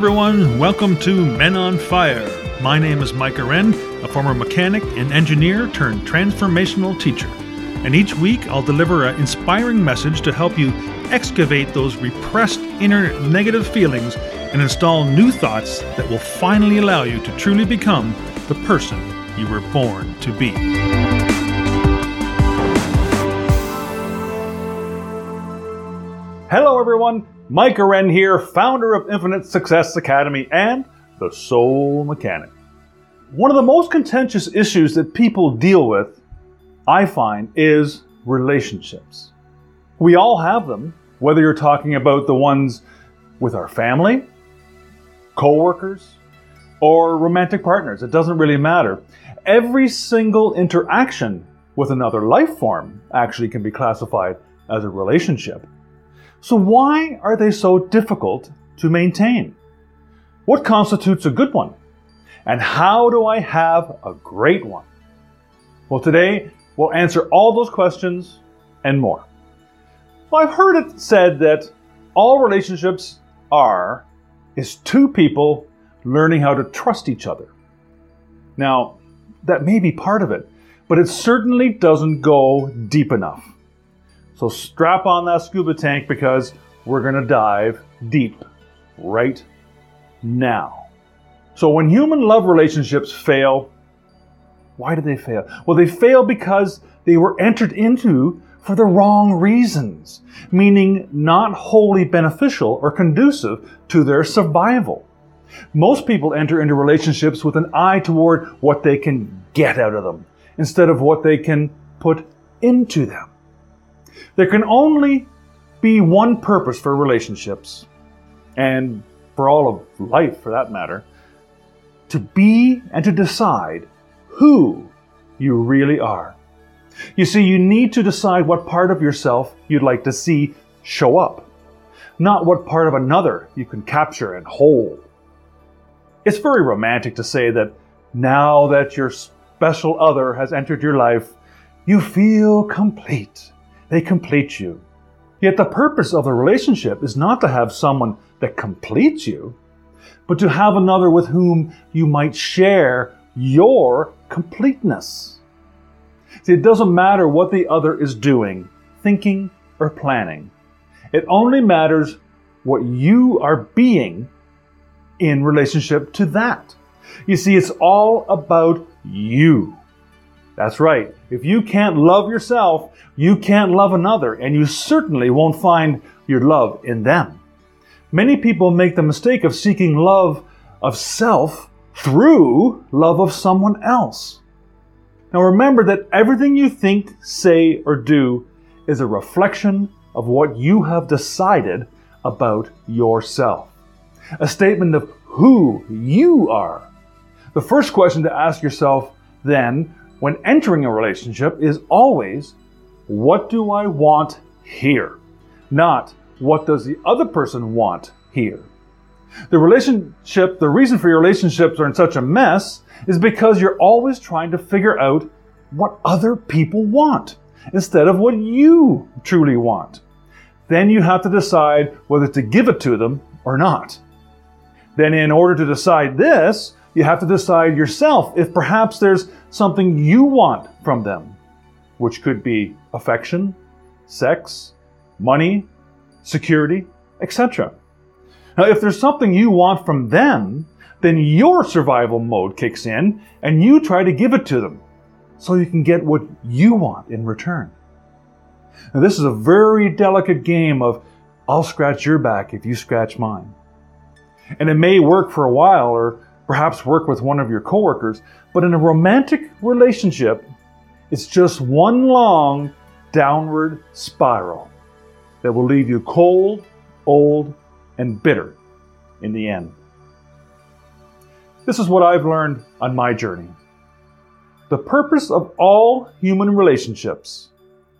everyone. Welcome to Men on Fire. My name is Mike Wren, a former mechanic and engineer turned transformational teacher. And each week I'll deliver an inspiring message to help you excavate those repressed inner negative feelings and install new thoughts that will finally allow you to truly become the person you were born to be. Hello, everyone. Micah Wren here, founder of Infinite Success Academy and the Soul Mechanic. One of the most contentious issues that people deal with, I find, is relationships. We all have them, whether you're talking about the ones with our family, coworkers, or romantic partners. It doesn't really matter. Every single interaction with another life form actually can be classified as a relationship. So, why are they so difficult to maintain? What constitutes a good one? And how do I have a great one? Well, today we'll answer all those questions and more. Well, I've heard it said that all relationships are is two people learning how to trust each other. Now, that may be part of it, but it certainly doesn't go deep enough. So strap on that scuba tank because we're going to dive deep right now. So when human love relationships fail, why do they fail? Well, they fail because they were entered into for the wrong reasons, meaning not wholly beneficial or conducive to their survival. Most people enter into relationships with an eye toward what they can get out of them instead of what they can put into them. There can only be one purpose for relationships, and for all of life for that matter to be and to decide who you really are. You see, you need to decide what part of yourself you'd like to see show up, not what part of another you can capture and hold. It's very romantic to say that now that your special other has entered your life, you feel complete they complete you. Yet the purpose of the relationship is not to have someone that completes you, but to have another with whom you might share your completeness. See, it doesn't matter what the other is doing, thinking, or planning. It only matters what you are being in relationship to that. You see, it's all about you. That's right. If you can't love yourself, you can't love another, and you certainly won't find your love in them. Many people make the mistake of seeking love of self through love of someone else. Now remember that everything you think, say, or do is a reflection of what you have decided about yourself. A statement of who you are. The first question to ask yourself then when entering a relationship is always what do I want here? Not what does the other person want here? The relationship, the reason for your relationships are in such a mess is because you're always trying to figure out what other people want instead of what you truly want. Then you have to decide whether to give it to them or not. Then, in order to decide this, you have to decide yourself if perhaps there's something you want from them, which could be affection, sex, money, security, etc. Now, if there's something you want from them, then your survival mode kicks in and you try to give it to them so you can get what you want in return. Now, this is a very delicate game of I'll scratch your back if you scratch mine. And it may work for a while or perhaps work with one of your coworkers, but in a romantic relationship, it's just one long downward spiral that will leave you cold, old, and bitter in the end. This is what I've learned on my journey. The purpose of all human relationships,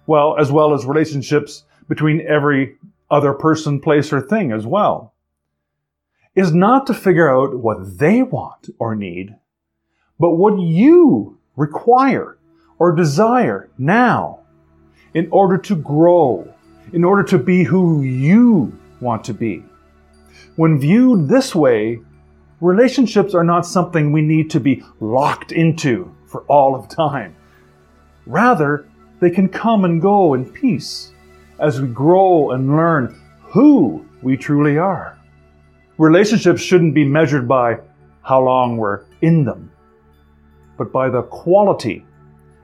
well, as well as relationships between every other person, place, or thing as well, is not to figure out what they want or need, but what you require or desire now in order to grow, in order to be who you want to be. When viewed this way, relationships are not something we need to be locked into for all of time. Rather, they can come and go in peace as we grow and learn who we truly are. Relationships shouldn't be measured by how long we're in them, but by the quality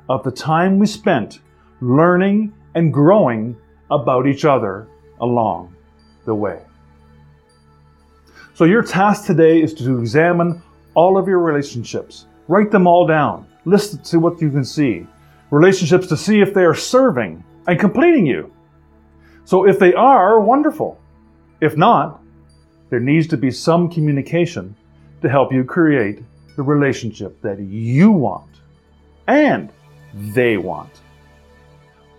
of the time we spent learning and growing about each other along the way. So, your task today is to examine all of your relationships, write them all down, list to what you can see, relationships to see if they are serving and completing you. So, if they are, wonderful. If not, there needs to be some communication to help you create the relationship that you want and they want.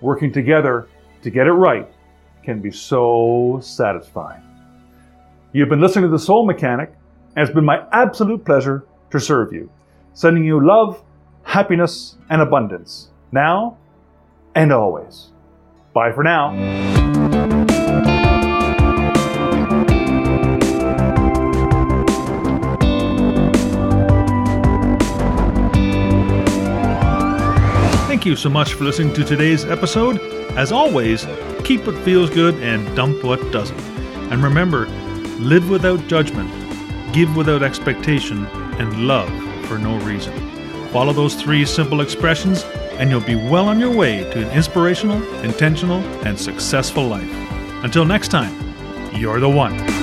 Working together to get it right can be so satisfying. You've been listening to The Soul Mechanic, and it's been my absolute pleasure to serve you, sending you love, happiness, and abundance, now and always. Bye for now. You so much for listening to today's episode. As always, keep what feels good and dump what doesn't. And remember, live without judgment, give without expectation, and love for no reason. Follow those three simple expressions, and you'll be well on your way to an inspirational, intentional, and successful life. Until next time, you're the one.